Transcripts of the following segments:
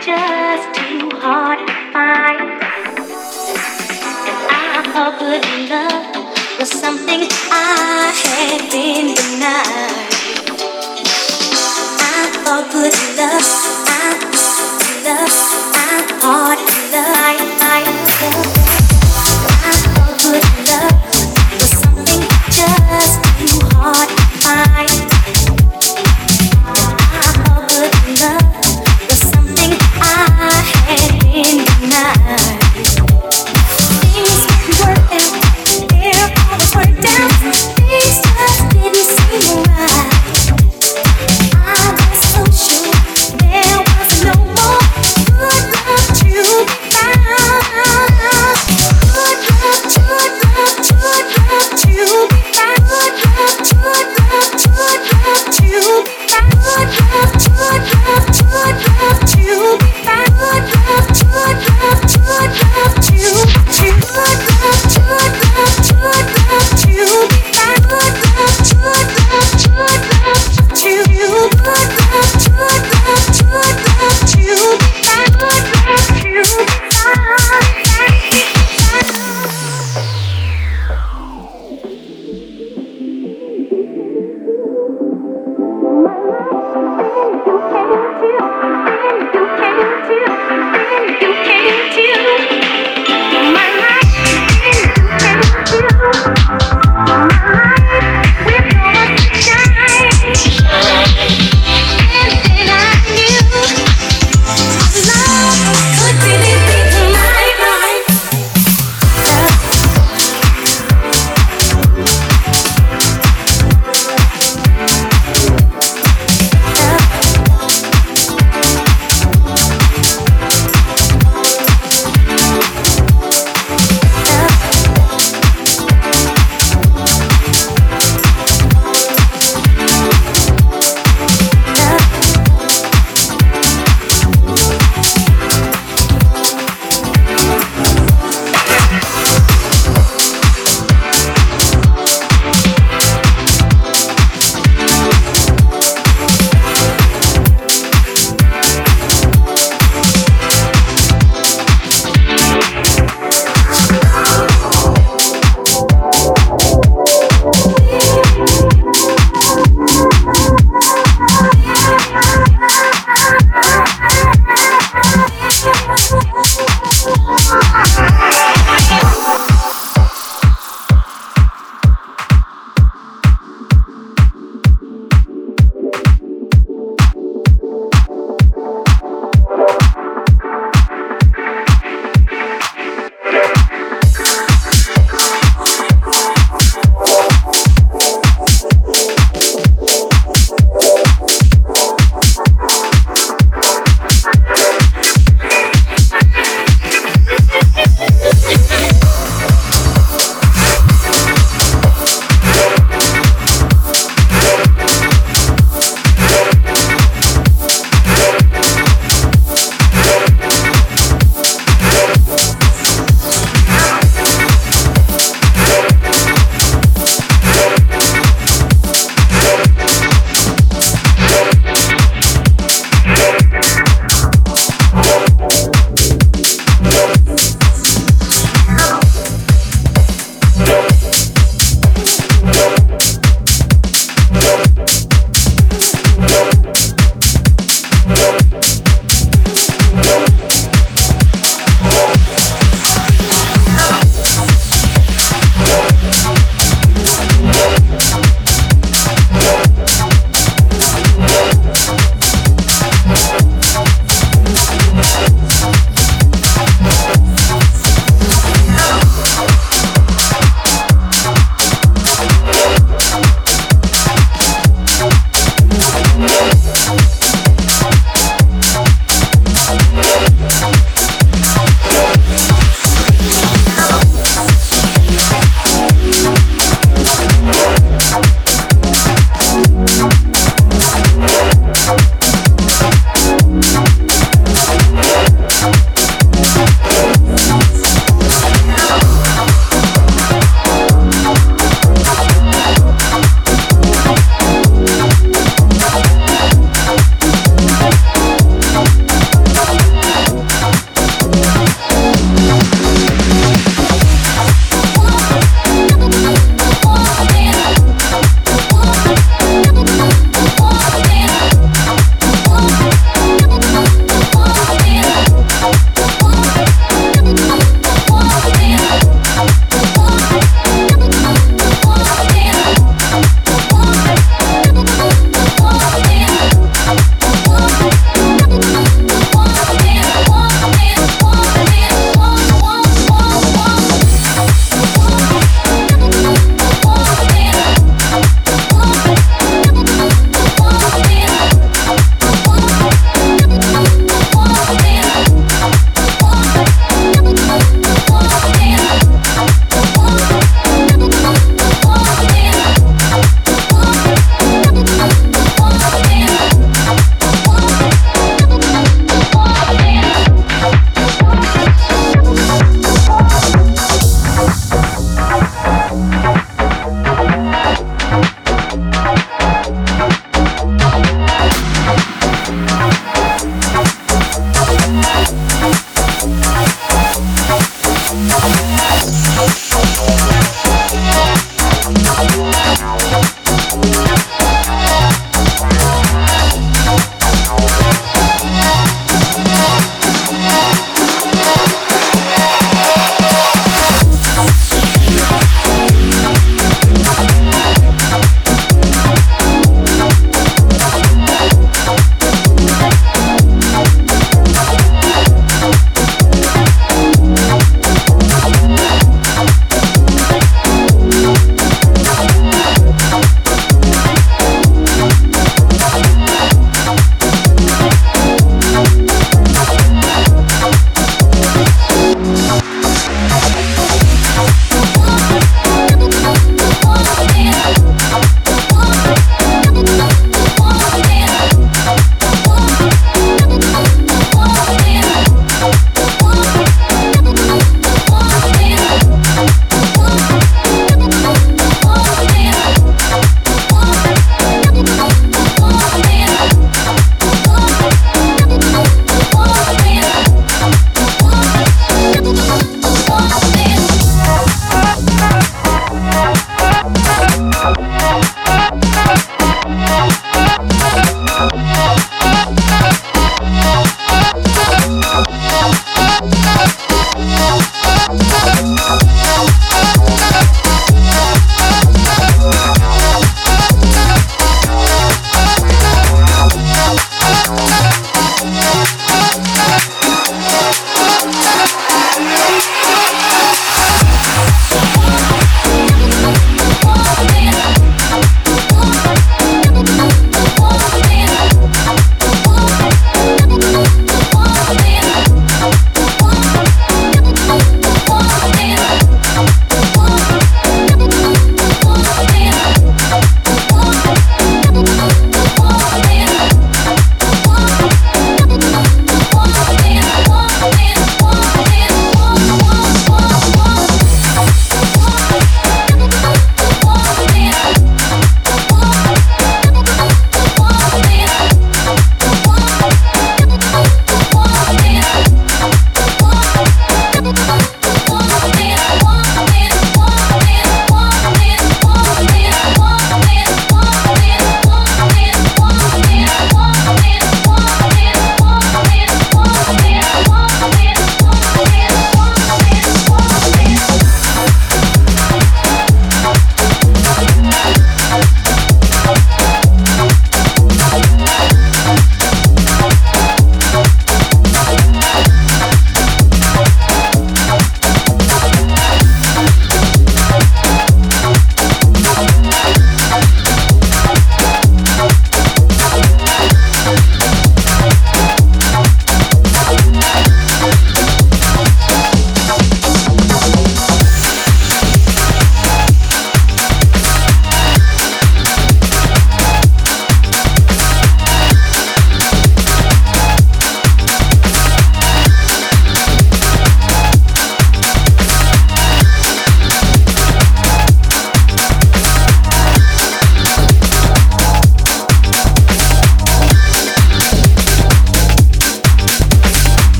just too hard to find. I thought good love was something I had been denied. I thought good love.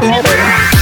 Yeah.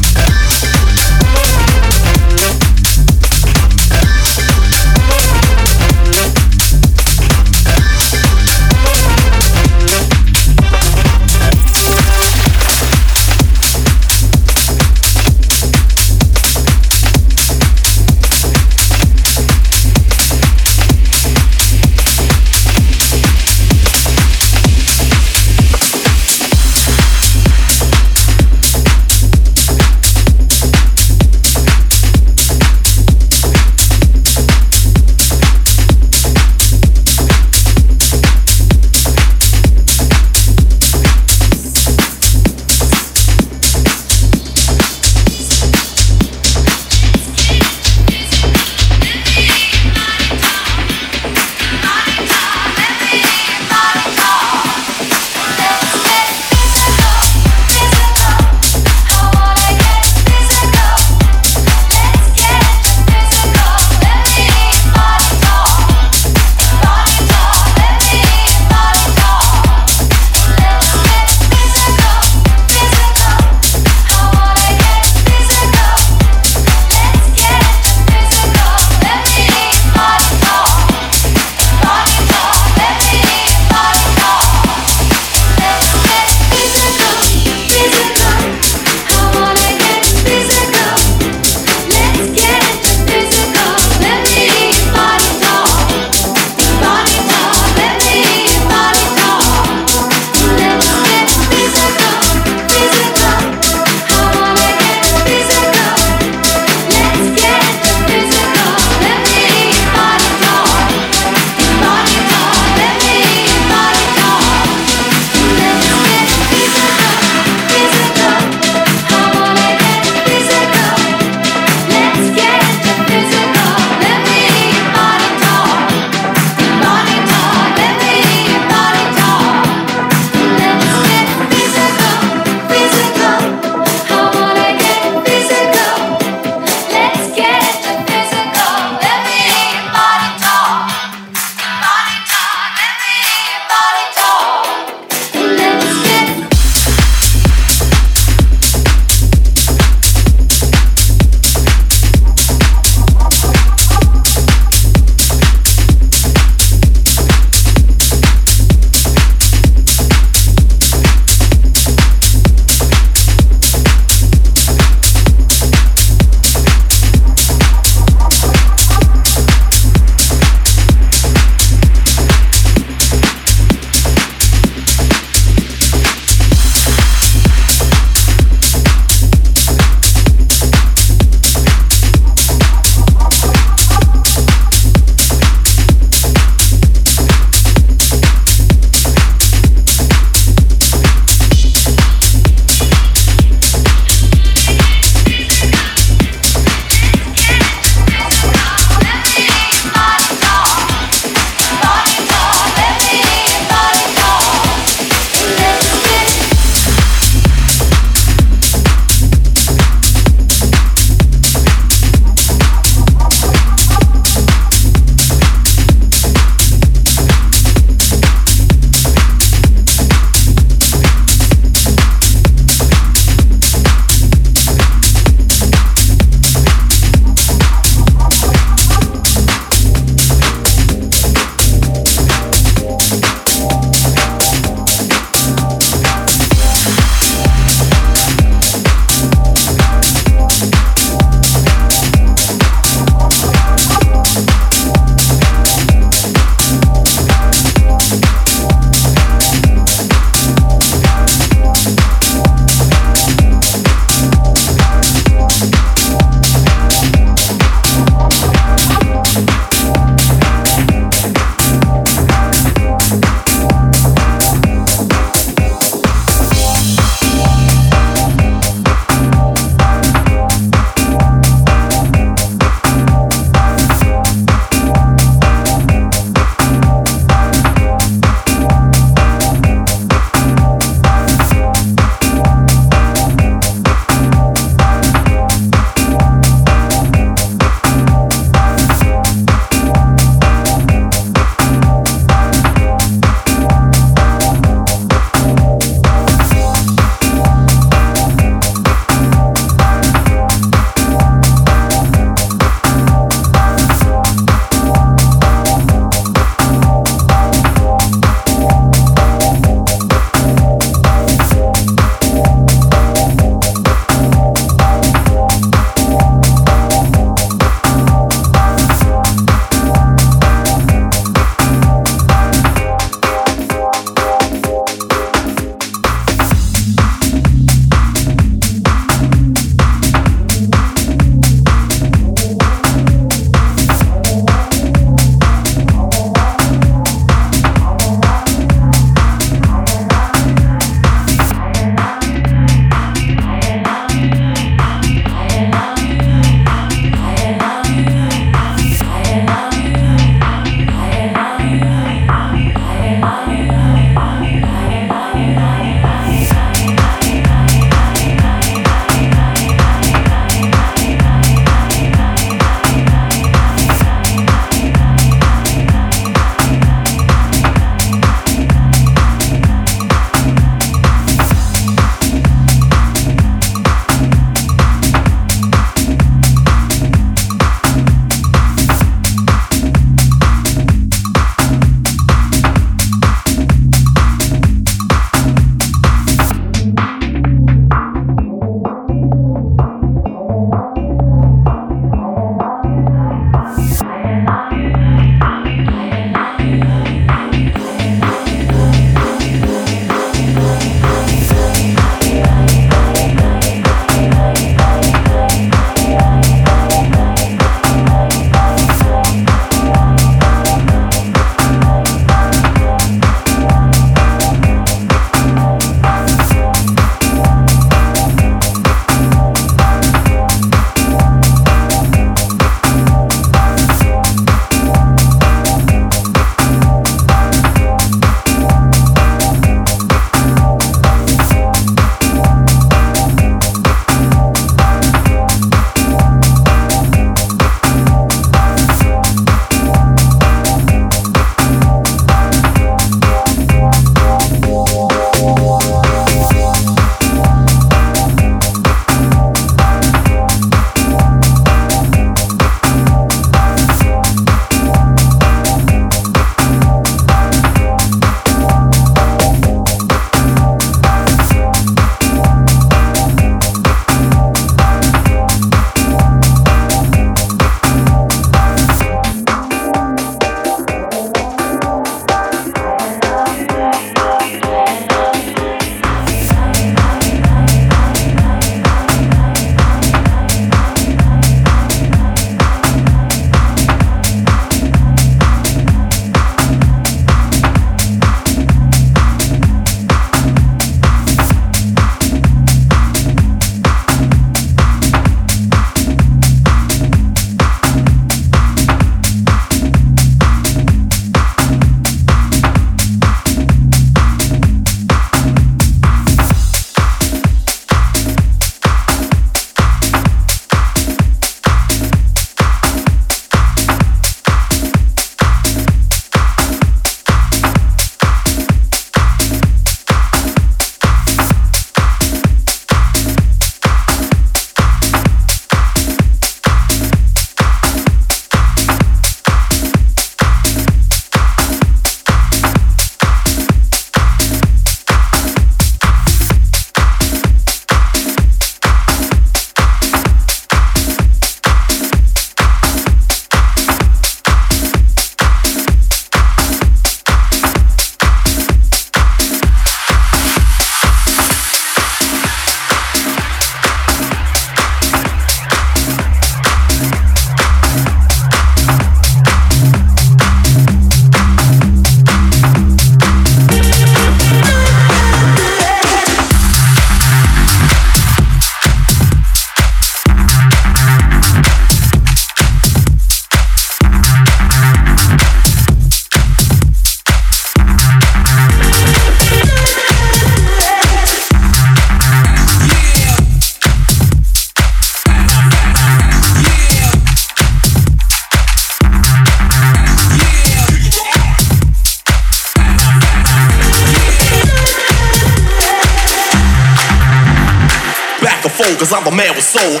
Soul.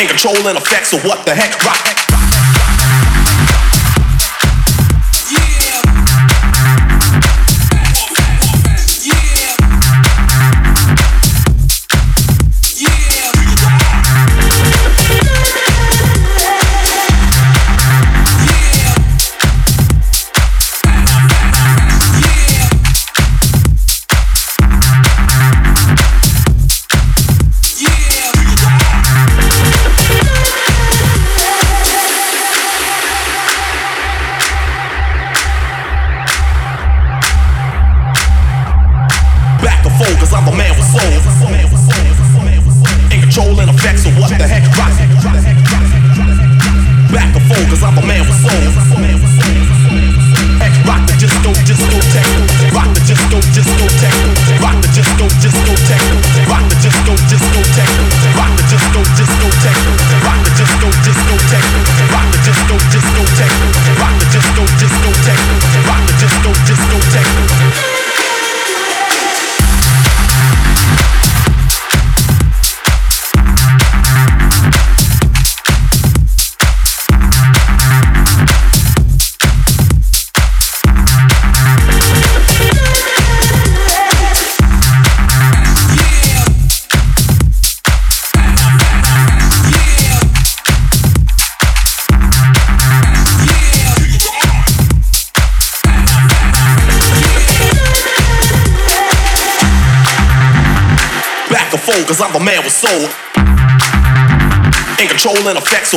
In control and effects, so what the heck, rock.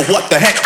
So what the heck.